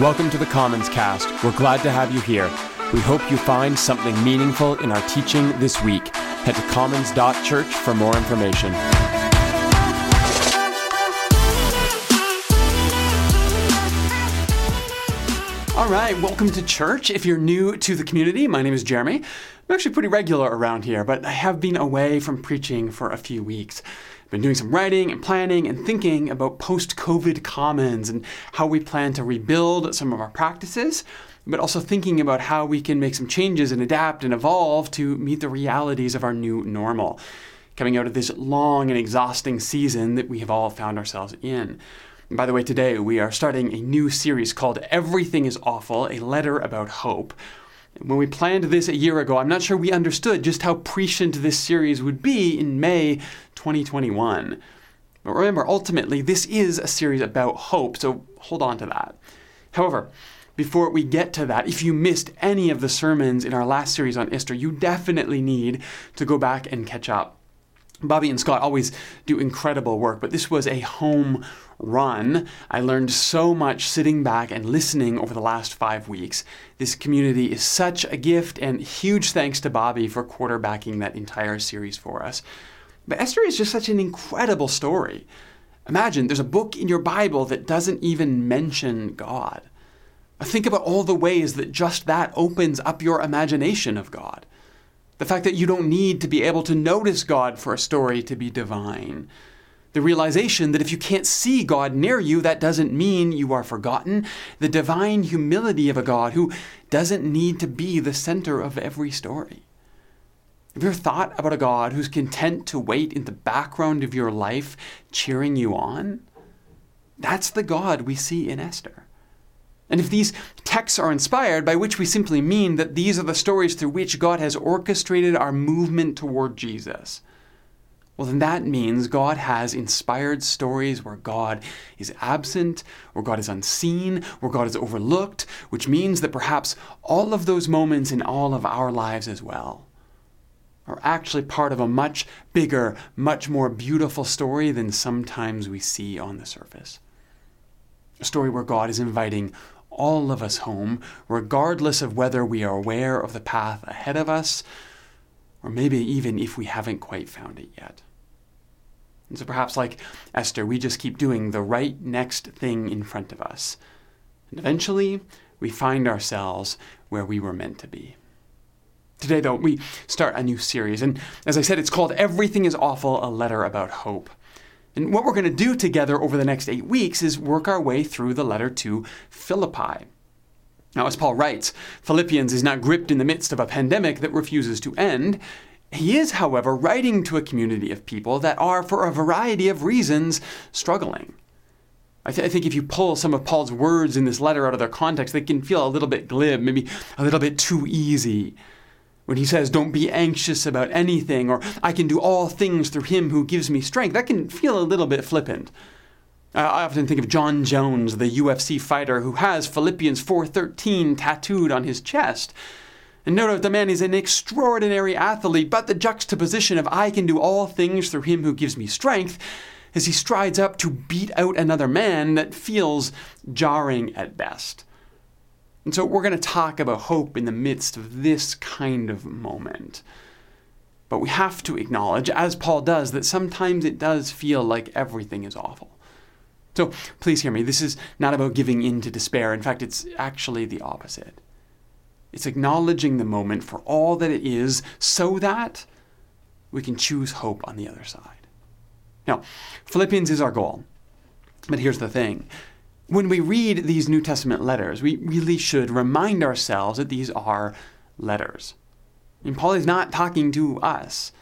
Welcome to the Commons Cast. We're glad to have you here. We hope you find something meaningful in our teaching this week. Head to commons.church for more information. All right, welcome to church. If you're new to the community, my name is Jeremy. I'm actually pretty regular around here, but I have been away from preaching for a few weeks. Been doing some writing and planning and thinking about post COVID commons and how we plan to rebuild some of our practices, but also thinking about how we can make some changes and adapt and evolve to meet the realities of our new normal, coming out of this long and exhausting season that we have all found ourselves in. And by the way, today we are starting a new series called Everything is Awful A Letter About Hope. When we planned this a year ago, I'm not sure we understood just how prescient this series would be in May 2021. But remember, ultimately, this is a series about hope, so hold on to that. However, before we get to that, if you missed any of the sermons in our last series on Esther, you definitely need to go back and catch up. Bobby and Scott always do incredible work, but this was a home run. I learned so much sitting back and listening over the last five weeks. This community is such a gift, and huge thanks to Bobby for quarterbacking that entire series for us. But Esther is just such an incredible story. Imagine there's a book in your Bible that doesn't even mention God. Think about all the ways that just that opens up your imagination of God. The fact that you don't need to be able to notice God for a story to be divine. The realization that if you can't see God near you, that doesn't mean you are forgotten. The divine humility of a God who doesn't need to be the center of every story. Have you ever thought about a God who's content to wait in the background of your life, cheering you on? That's the God we see in Esther. And if these texts are inspired, by which we simply mean that these are the stories through which God has orchestrated our movement toward Jesus, well, then that means God has inspired stories where God is absent, where God is unseen, where God is overlooked, which means that perhaps all of those moments in all of our lives as well are actually part of a much bigger, much more beautiful story than sometimes we see on the surface. A story where God is inviting all of us home, regardless of whether we are aware of the path ahead of us, or maybe even if we haven't quite found it yet. And so perhaps, like Esther, we just keep doing the right next thing in front of us. And eventually, we find ourselves where we were meant to be. Today, though, we start a new series. And as I said, it's called Everything is Awful A Letter About Hope. And what we're going to do together over the next eight weeks is work our way through the letter to Philippi. Now, as Paul writes, Philippians is not gripped in the midst of a pandemic that refuses to end. He is, however, writing to a community of people that are, for a variety of reasons, struggling. I, th- I, think if you pull some of Paul's words in this letter out of their context, they can feel a little bit glib, maybe a little bit too easy when he says, Don't be anxious about anything, or I can do all things through him who gives me strength, that can feel a little bit flippant. I often think of Jon Jones, the UFC fighter who has Philippians 4:13 tattooed on his chest. And no doubt the man is an extraordinary athlete, but the juxtaposition of I can do all things through him who gives me strength as he strides up to beat out another man that feels jarring at best. And so we're going to talk about hope in the midst of this kind of moment. But we have to acknowledge, as Paul does, that sometimes it does feel like everything is awful. So please hear me. This is not about giving in to despair. In fact, it's actually the opposite. It's acknowledging the moment for all that it is so that we can choose hope on the other side. Now, Philippians is our goal. But here's the thing when we read these New Testament letters, we really should remind ourselves that these are letters. And Paul is not talking to us.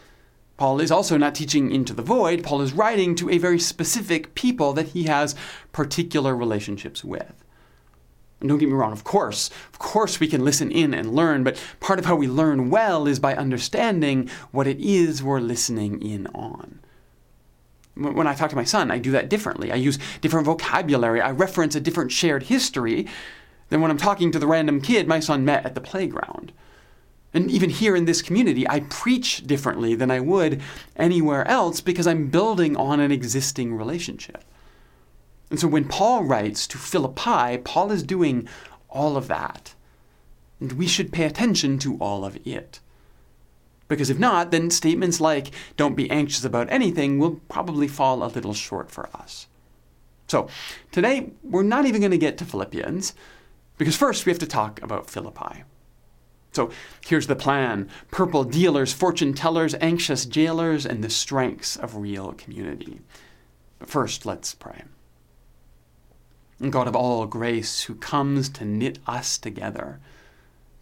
Paul is also not teaching into the void. Paul is writing to a very specific people that he has particular relationships with. And don't get me wrong, of course, of course we can listen in and learn, but part of how we learn well is by understanding what it is we're listening in on. When I talk to my son, I do that differently. I use different vocabulary. I reference a different shared history than when I'm talking to the random kid my son met at the playground. And even here in this community, I preach differently than I would anywhere else because I'm building on an existing relationship. And so when Paul writes to Philippi, Paul is doing all of that. And we should pay attention to all of it. Because if not, then statements like, don't be anxious about anything, will probably fall a little short for us. So today, we're not even going to get to Philippians, because first we have to talk about Philippi. So here's the plan purple dealers, fortune tellers, anxious jailers, and the strengths of real community. But first, let's pray. God of all grace, who comes to knit us together,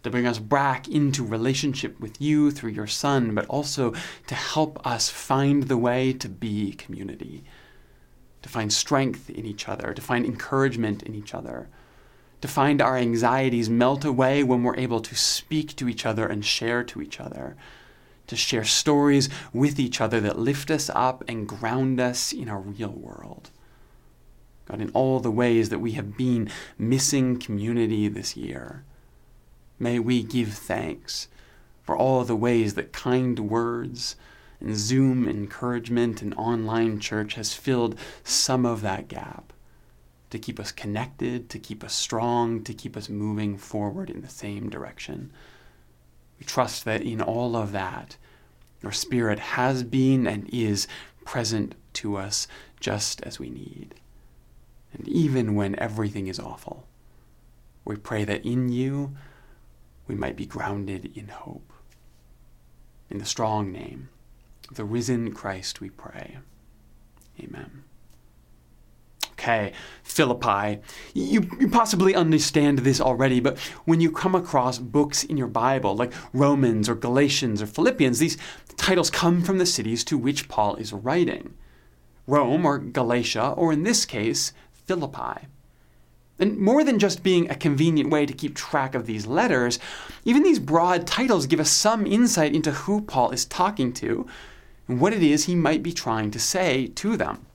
to bring us back into relationship with you through your Son, but also to help us find the way to be community, to find strength in each other, to find encouragement in each other to find our anxieties melt away when we're able to speak to each other and share to each other, to share stories with each other that lift us up and ground us in our real world. God, in all the ways that we have been missing community this year, may we give thanks for all the ways that kind words and Zoom encouragement and online church has filled some of that gap to keep us connected, to keep us strong, to keep us moving forward in the same direction. We trust that in all of that, your Spirit has been and is present to us just as we need. And even when everything is awful, we pray that in you we might be grounded in hope. In the strong name of the risen Christ, we pray. Amen. Okay, Philippi. You, you possibly understand this already, but when you come across books in your Bible, like Romans or Galatians or Philippians, these titles come from the cities to which Paul is writing Rome or Galatia, or in this case, Philippi. And more than just being a convenient way to keep track of these letters, even these broad titles give us some insight into who Paul is talking to and what it is he might be trying to say to them.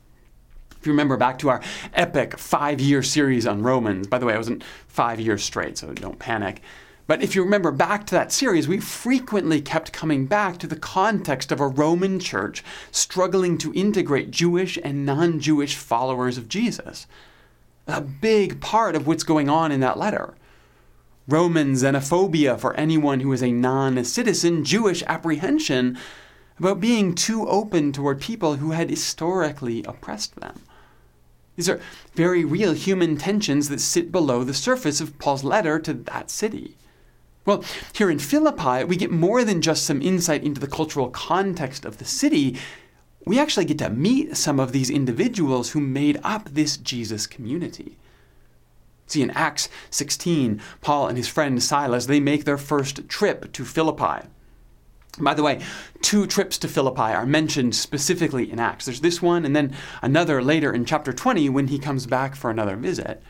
If you remember back to our epic five year series on Romans, by the way, I wasn't five years straight, so don't panic. But if you remember back to that series, we frequently kept coming back to the context of a Roman church struggling to integrate Jewish and non Jewish followers of Jesus. A big part of what's going on in that letter. Roman xenophobia for anyone who is a non citizen, Jewish apprehension about being too open toward people who had historically oppressed them. These are very real human tensions that sit below the surface of Paul's letter to that city. Well, here in Philippi, we get more than just some insight into the cultural context of the city. We actually get to meet some of these individuals who made up this Jesus community. See, in Acts 16, Paul and his friend Silas, they make their first trip to Philippi. By the way, two trips to Philippi are mentioned specifically in Acts. There's this one and then another later in chapter 20 when he comes back for another visit.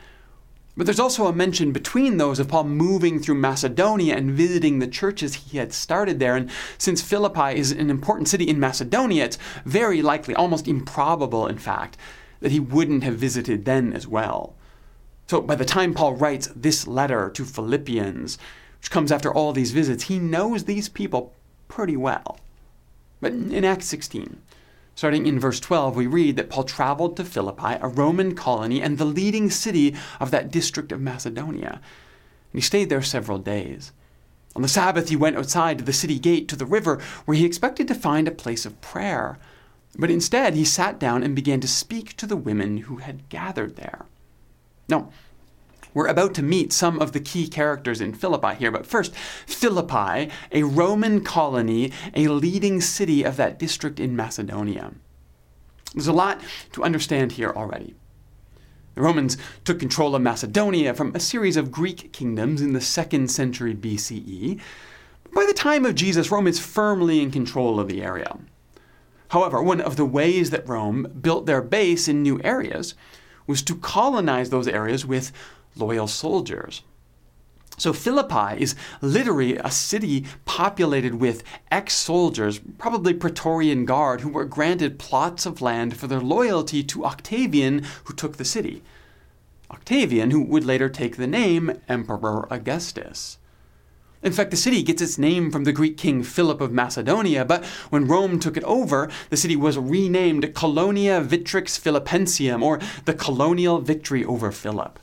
But there's also a mention between those of Paul moving through Macedonia and visiting the churches he had started there. And since Philippi is an important city in Macedonia, it's very likely, almost improbable in fact, that he wouldn't have visited then as well. So by the time Paul writes this letter to Philippians, which comes after all these visits, he knows these people pretty well. But in Acts 16, starting in verse 12, we read that Paul traveled to Philippi, a Roman colony and the leading city of that district of Macedonia. And he stayed there several days. On the Sabbath, he went outside to the city gate to the river, where he expected to find a place of prayer. But instead, he sat down and began to speak to the women who had gathered there. Now, we're about to meet some of the key characters in Philippi here, but first, Philippi, a Roman colony, a leading city of that district in Macedonia. There's a lot to understand here already. The Romans took control of Macedonia from a series of Greek kingdoms in the second century BCE. By the time of Jesus, Rome is firmly in control of the area. However, one of the ways that Rome built their base in new areas was to colonize those areas with loyal soldiers. So Philippi is literally a city populated with ex soldiers, probably Praetorian Guard, who were granted plots of land for their loyalty to Octavian, who took the city. Octavian, who would later take the name Emperor Augustus. In fact, the city gets its name from the Greek king Philip of Macedonia, but when Rome took it over, the city was renamed Colonia Victrix Philippensium, or the colonial victory over Philip.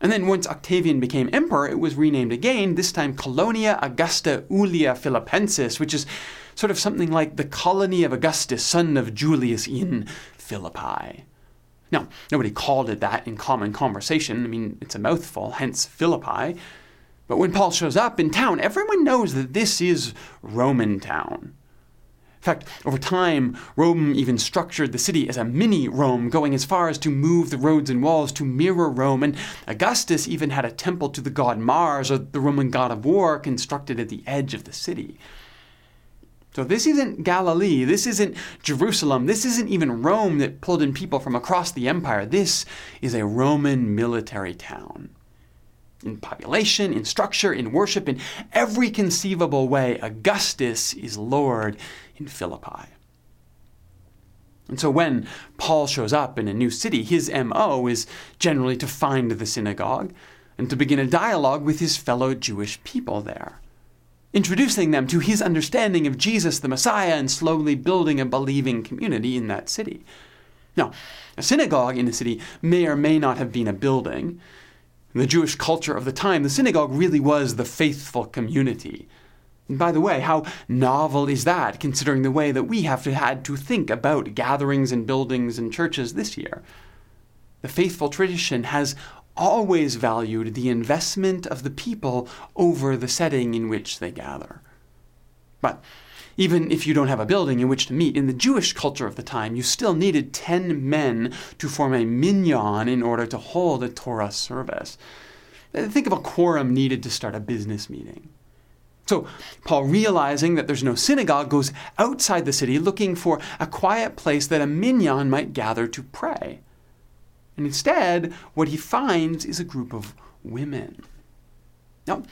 And then once Octavian became emperor, it was renamed again, this time Colonia Augusta Iulia Philippensis, which is sort of something like the colony of Augustus, son of Julius in Philippi. Now, nobody called it that in common conversation. I mean, it's a mouthful, hence Philippi. But when Paul shows up in town, everyone knows that this is Roman town. In fact, over time, Rome even structured the city as a mini Rome, going as far as to move the roads and walls to mirror Rome, and Augustus even had a temple to the god Mars, or the Roman god of war, constructed at the edge of the city. So this isn't Galilee, this isn't Jerusalem, this isn't even Rome that pulled in people from across the empire. This is a Roman military town in population, in structure, in worship, in every conceivable way, Augustus is Lord in Philippi. And so when Paul shows up in a new city, his MO is generally to find the synagogue and to begin a dialogue with his fellow Jewish people there, introducing them to his understanding of Jesus the Messiah and slowly building a believing community in that city. Now, a synagogue in a city may or may not have been a building, in the Jewish culture of the time, the synagogue really was the faithful community. And by the way, how novel is that, considering the way that we have to, had to think about gatherings and buildings and churches this year? The faithful tradition has always valued the investment of the people over the setting in which they gather. But even if you don't have a building in which to meet, in the Jewish culture of the time, you still needed 10 men to form a minyan in order to hold a Torah service. Uh, think of a quorum needed to start a business meeting. So, Paul, realizing that there's no synagogue, goes outside the city looking for a quiet place that a minyan might gather to pray. And instead, what he finds is a group of women. Now,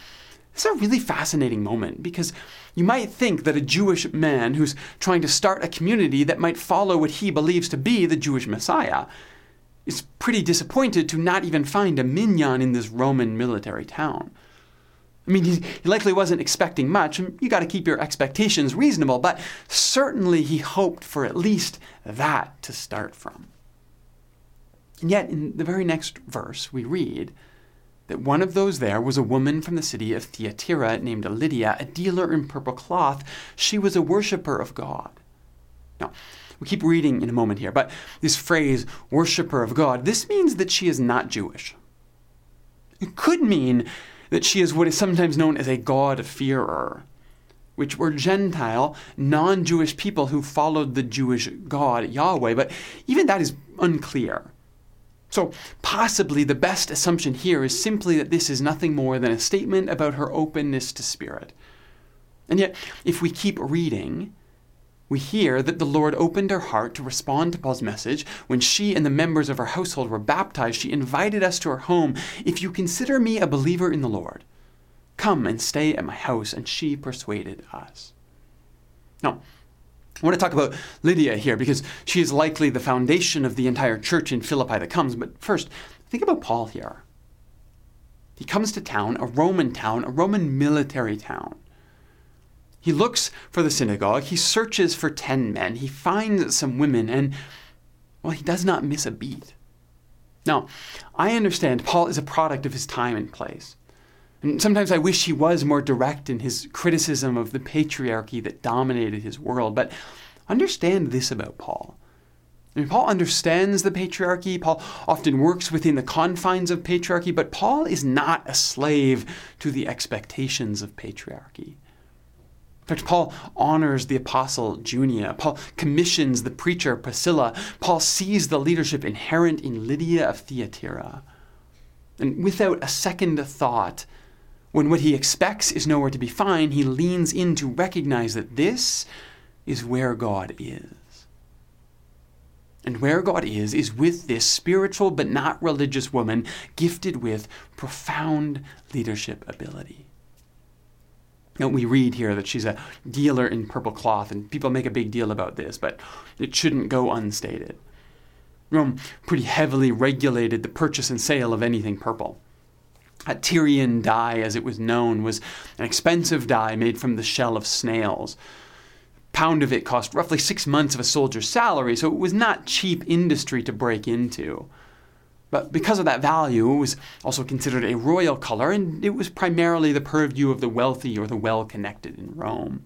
it's a really fascinating moment because you might think that a Jewish man who's trying to start a community that might follow what he believes to be the Jewish Messiah is pretty disappointed to not even find a minyan in this Roman military town. I mean, he, likely wasn't expecting much, and you got to keep your expectations reasonable, but certainly he hoped for at least that to start from. And yet, in the very next verse, we read that one of those there was a woman from the city of Thyatira named Lydia, a dealer in purple cloth. She was a worshiper of God. Now, we keep reading in a moment here, but this phrase, worshiper of God, this means that she is not Jewish. It could mean that she is what is sometimes known as a God-fearer, which were Gentile, non Jewish people who followed the Jewish God Yahweh, but even that is unclear. So, possibly the best assumption here is simply that this is nothing more than a statement about her openness to Spirit. And yet, if we keep reading, we hear that the Lord opened her heart to respond to Paul's message. When she and the members of her household were baptized, she invited us to her home. If you consider me a believer in the Lord, come and stay at my house. And she persuaded us. Now, I want to talk about Lydia here because she is likely the foundation of the entire church in Philippi that comes. But first, think about Paul here. He comes to town, a Roman town, a Roman military town. He looks for the synagogue, he searches for 10 men, he finds some women, and, well, he does not miss a beat. Now, I understand Paul is a product of his time and place. And sometimes I wish he was more direct in his criticism of the patriarchy that dominated his world. But understand this about Paul. I mean, Paul understands the patriarchy. Paul often works within the confines of patriarchy, but Paul is not a slave to the expectations of patriarchy. In fact, Paul honors the apostle Junia. Paul commissions the preacher Priscilla. Paul sees the leadership inherent in Lydia of Thyatira. And without a second thought, when what he expects is nowhere to be found, he leans in to recognize that this is where God is. And where God is, is with this spiritual but not religious woman gifted with profound leadership ability. Now, we read here that she's a dealer in purple cloth, and people make a big deal about this, but it shouldn't go unstated. Rome pretty heavily regulated the purchase and sale of anything purple. A Tyrian dye, as it was known, was an expensive dye made from the shell of snails. A pound of it cost roughly six months of a soldier's salary, so it was not cheap industry to break into. But because of that value, it was also considered a royal color, and it was primarily the purview of the wealthy or the well connected in Rome.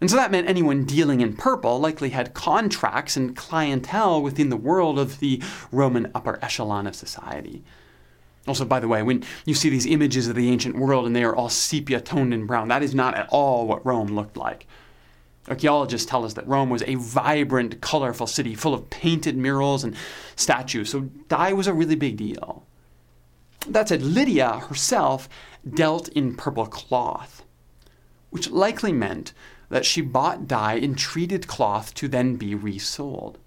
And so that meant anyone dealing in purple likely had contracts and clientele within the world of the Roman upper echelon of society. Also, by the way, when you see these images of the ancient world and they are all sepia toned and brown, that is not at all what Rome looked like. Archaeologists tell us that Rome was a vibrant, colorful city full of painted murals and statues, so dye was a really big deal. That said, Lydia herself dealt in purple cloth, which likely meant that she bought dye in treated cloth to then be resold.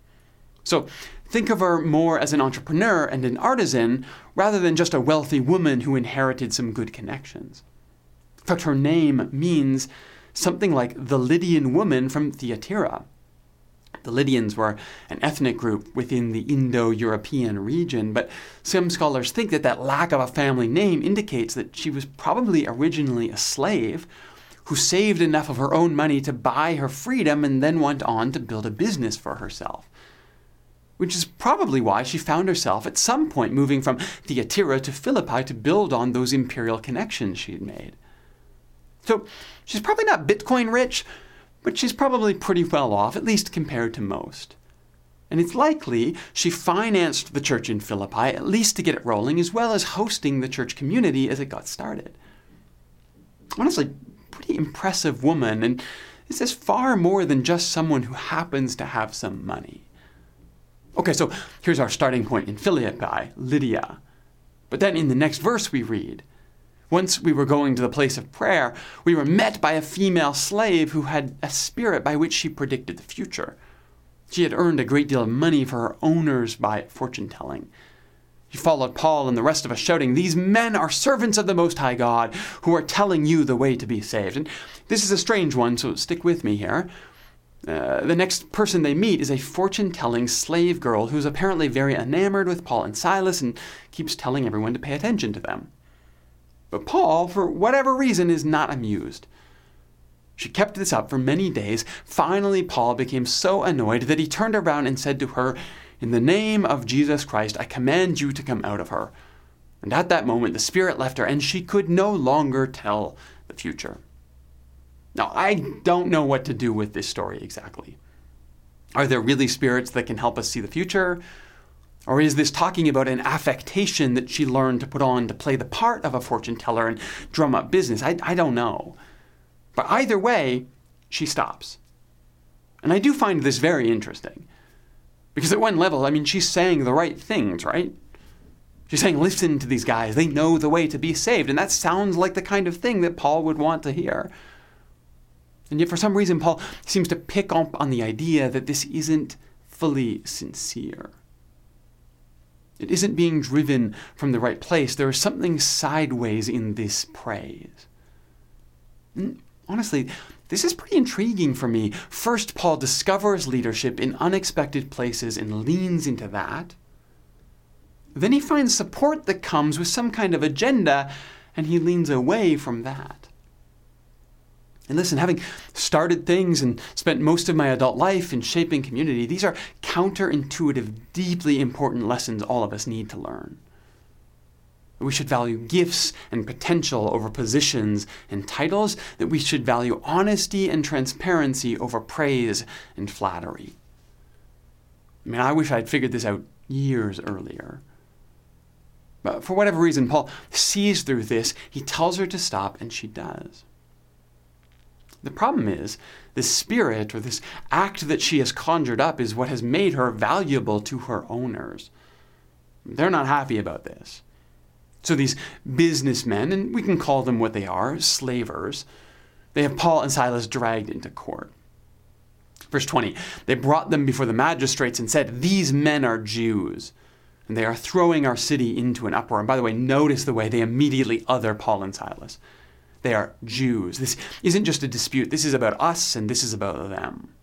So think of her more as an entrepreneur and an artisan rather than just a wealthy woman who inherited some good connections. In fact, her name means something like the Lydian woman from Thyatira. The Lydians were an ethnic group within the Indo European region, but some scholars think that that lack of a family name indicates that she was probably originally a slave who saved enough of her own money to buy her freedom and then went on to build a business for herself. Which is probably why she found herself at some point moving from Thyatira to Philippi to build on those imperial connections she had made. So she's probably not Bitcoin rich, but she's probably pretty well off, at least compared to most. And it's likely she financed the church in Philippi, at least to get it rolling, as well as hosting the church community as it got started. Honestly, pretty impressive woman, and this is far more than just someone who happens to have some money. Okay, so here's our starting point in Philippi, Lydia. But then in the next verse we read, once we were going to the place of prayer, we were met by a female slave who had a spirit by which she predicted the future. She had earned a great deal of money for her owners by fortune telling. She followed Paul and the rest of us, shouting, These men are servants of the Most High God, who are telling you the way to be saved. And this is a strange one, so stick with me here. Uh, the next person they meet is a fortune telling slave girl who's apparently very enamored with Paul and Silas and keeps telling everyone to pay attention to them. But Paul, for whatever reason, is not amused. She kept this up for many days. Finally, Paul became so annoyed that he turned around and said to her, In the name of Jesus Christ, I command you to come out of her. And at that moment, the Spirit left her, and she could no longer tell the future. Now, I don't know what to do with this story exactly. Are there really spirits that can help us see the future? Or is this talking about an affectation that she learned to put on to play the part of a fortune teller and drum up business? I, I don't know. But either way, she stops. And I do find this very interesting. Because at one level, I mean, she's saying the right things, right? She's saying, listen to these guys. They know the way to be saved. And that sounds like the kind of thing that Paul would want to hear. And yet, for some reason, Paul seems to pick up on the idea that this isn't fully sincere. It isn't being driven from the right place. There is something sideways in this praise. And honestly, this is pretty intriguing for me. First, Paul discovers leadership in unexpected places and leans into that. Then he finds support that comes with some kind of agenda, and he leans away from that. And listen, having started things and spent most of my adult life in shaping community, these are counterintuitive, deeply important lessons all of us need to learn. We should value gifts and potential over positions and titles, that we should value honesty and transparency over praise and flattery. I mean, I wish I'd figured this out years earlier. But for whatever reason, Paul sees through this. He tells her to stop, and she does. The problem is, this spirit or this act that she has conjured up is what has made her valuable to her owners. They're not happy about this. So these businessmen, and we can call them what they are, slavers, they have Paul and Silas dragged into court. Verse 20 They brought them before the magistrates and said, These men are Jews, and they are throwing our city into an uproar. And by the way, notice the way they immediately other Paul and Silas. They are Jews. This isn't just a dispute. This is about us and this is about them.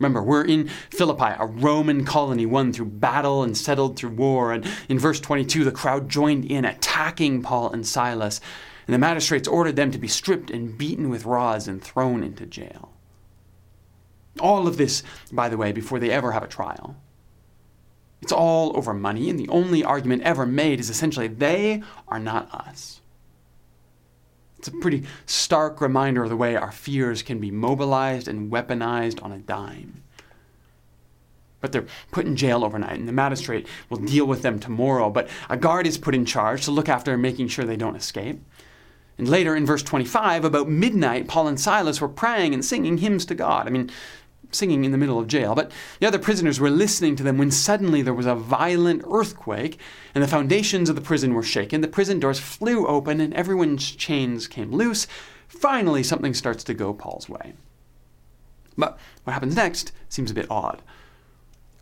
Remember, we're in Philippi, a Roman colony won through battle and settled through war. And in verse 22, the crowd joined in attacking Paul and Silas, and the magistrates ordered them to be stripped and beaten with rods and thrown into jail. All of this, by the way, before they ever have a trial. It's all over money, and the only argument ever made is essentially they are not us. It's a pretty stark reminder of the way our fears can be mobilized and weaponized on a dime. But they're put in jail overnight, and the magistrate will deal with them tomorrow. But a guard is put in charge to look after and making sure they don't escape. And later in verse 25, about midnight, Paul and Silas were praying and singing hymns to God. I mean, singing in the middle of jail, but the other prisoners were listening to them when suddenly there was a violent earthquake and the foundations of the prison were shaken. The prison doors flew open and everyone's chains came loose. Finally, something starts to go Paul's way. But what happens next seems a bit odd.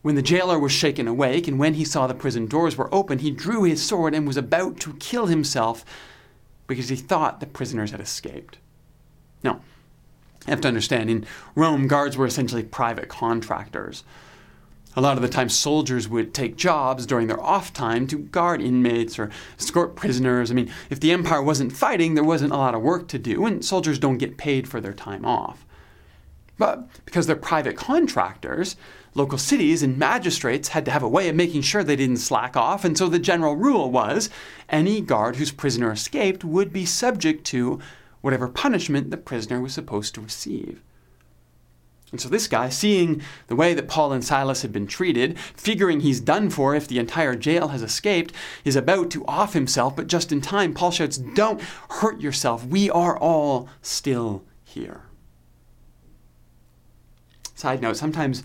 When the jailer was shaken awake, and when he saw the prison doors were open, he drew his sword and was about to kill himself because he thought the prisoners had escaped. Now, you have to understand, in Rome, guards were essentially private contractors. A lot of the time, soldiers would take jobs during their off time to guard inmates or escort prisoners. I mean, if the empire wasn't fighting, there wasn't a lot of work to do, and soldiers don't get paid for their time off. But because they're private contractors, local cities and magistrates had to have a way of making sure they didn't slack off, and so the general rule was any guard whose prisoner escaped would be subject to whatever punishment the prisoner was supposed to receive. And so this guy, seeing the way that Paul and Silas had been treated, figuring he's done for if the entire jail has escaped, is about to off himself, but just in time, Paul shouts, Don't hurt yourself. We are all still here. Side note, sometimes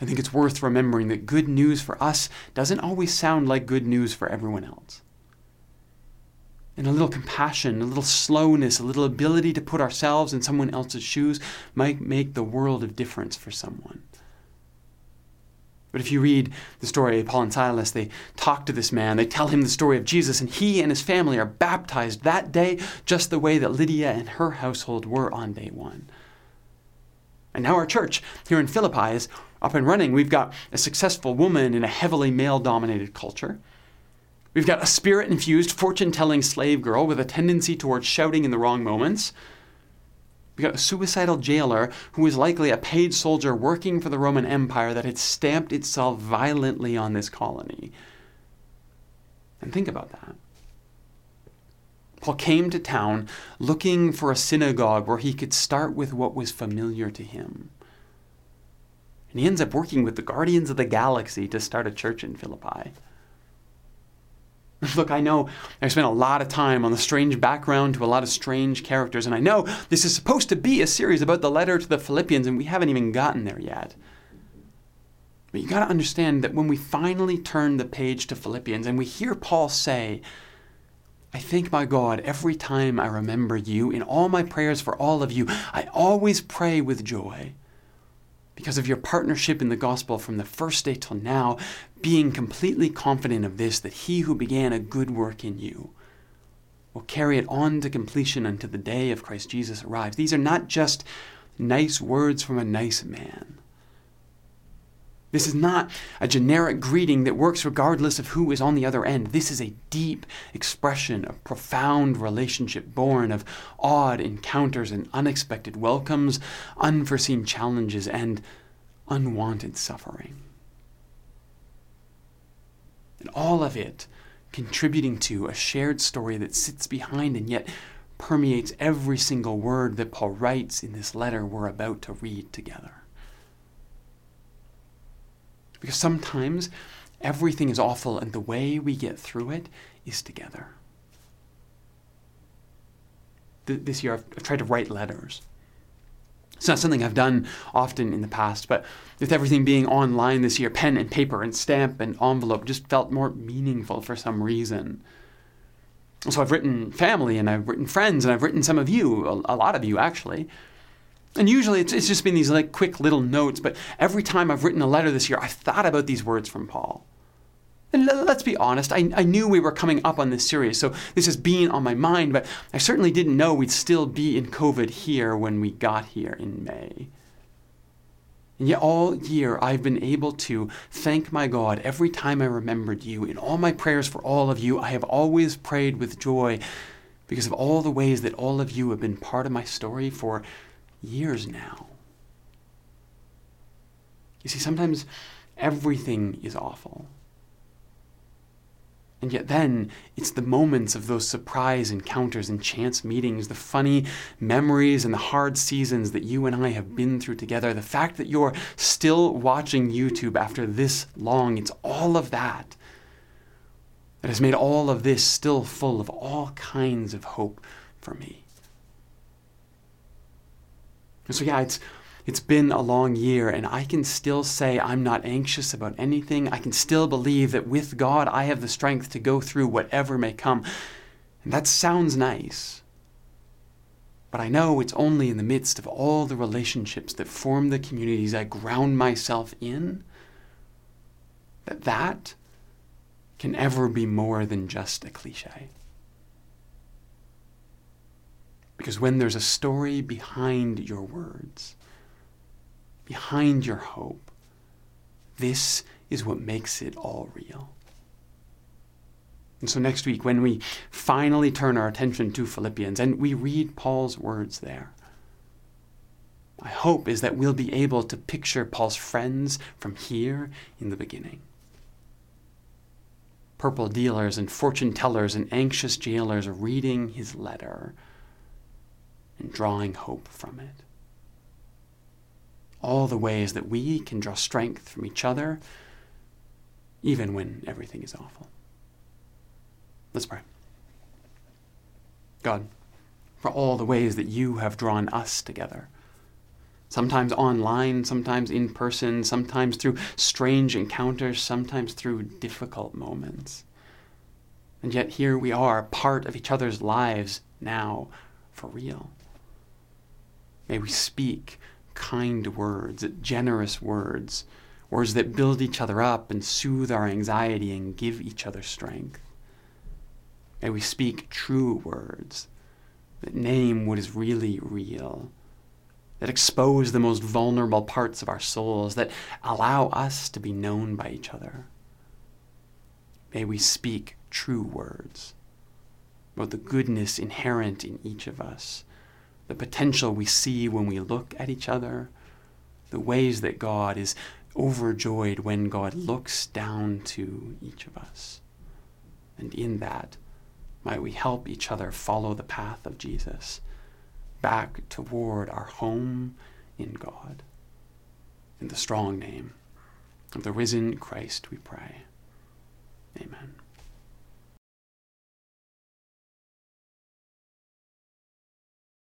I think it's worth remembering that good news for us doesn't always sound like good news for everyone else and a little compassion, a little slowness, a little ability to put ourselves in someone else's shoes might make the world of difference for someone. But if you read the story of Paul and Silas, they talk to this man, they tell him the story of Jesus, and he and his family are baptized that day, just the way that Lydia and her household were on day one. And now our church here in Philippi is up and running. We've got a successful woman in a heavily male dominated culture. We've got a spirit infused, fortune telling slave girl with a tendency towards shouting in the wrong moments. We've got a suicidal jailer who was likely a paid soldier working for the Roman Empire that had stamped itself violently on this colony. And think about that. Paul came to town looking for a synagogue where he could start with what was familiar to him. And he ends up working with the Guardians of the Galaxy to start a church in Philippi. Look, I know I spent a lot of time on the strange background to a lot of strange characters, and I know this is supposed to be a series about the letter to the Philippians, and we haven't even gotten there yet. But you got to understand that when we finally turn the page to Philippians and we hear Paul say, I thank my God every time I remember you. In all my prayers for all of you, I always pray with joy because of your partnership in the gospel from the first day till now, being completely confident of this, that he who began a good work in you will carry it on to completion until the day of Christ Jesus arrives. These are not just nice words from a nice man. This is not a generic greeting that works regardless of who is on the other end. This is a deep expression of profound relationship born of odd encounters and unexpected welcomes, unforeseen challenges, and unwanted suffering. And all of it contributing to a shared story that sits behind and yet permeates every single word that Paul writes in this letter we're about to read together. Because sometimes everything is awful, and the way we get through it is together. Th- this year, I've tried to write letters. It's not something I've done often in the past, but with everything being online this year, pen and paper and stamp and envelope just felt more meaningful for some reason. So I've written family and I've written friends and I've written some of you, a, lot of you actually. And usually it's, it's just been these like quick little notes, but every time I've written a letter this year, I've thought about these words from Paul. And let's be honest, I, I knew we were coming up on this series, so this has been on my mind, but I certainly didn't know we'd still be in COVID here when we got here in May. And yet, all year, I've been able to thank my God every time I remembered you. In all my prayers for all of you, I have always prayed with joy because of all the ways that all of you have been part of my story for years now. You see, sometimes everything is awful. And yet, then, it's the moments of those surprise encounters and chance meetings, the funny memories and the hard seasons that you and I have been through together, the fact that you're still watching YouTube after this long, it's all of that that has made all of this still full of all kinds of hope for me. And so, yeah, it's it's been a long year, and I can still say I'm not anxious about anything. I can still believe that with God, I have the strength to go through whatever may come. And that sounds nice. But I know it's only in the midst of all the relationships that form the communities I ground myself in that that can ever be more than just a cliche. Because when there's a story behind your words, behind your hope. This is what makes it all real. And so next week, when we finally turn our attention to Philippians and we read Paul's words there, my hope is that we'll be able to picture Paul's friends from here in the beginning. Purple dealers and fortune tellers and anxious jailers reading his letter and drawing hope from it all the ways that we can draw strength from each other, even when everything is awful. Let's pray. God, for all the ways that you have drawn us together, sometimes online, sometimes in person, sometimes through strange encounters, sometimes through difficult moments. And yet here we are, part of each other's lives now, for real. May we speak kind words, generous words, words that build each other up and soothe our anxiety and give each other strength. May we speak true words that name what is really real, that expose the most vulnerable parts of our souls, that allow us to be known by each other. May we speak true words about the goodness inherent in each of us the potential we see when we look at each other, the ways that God is overjoyed when God looks down to each of us. And in that, might we help each other follow the path of Jesus back toward our home in God. In the strong name of the risen Christ, we pray. Amen.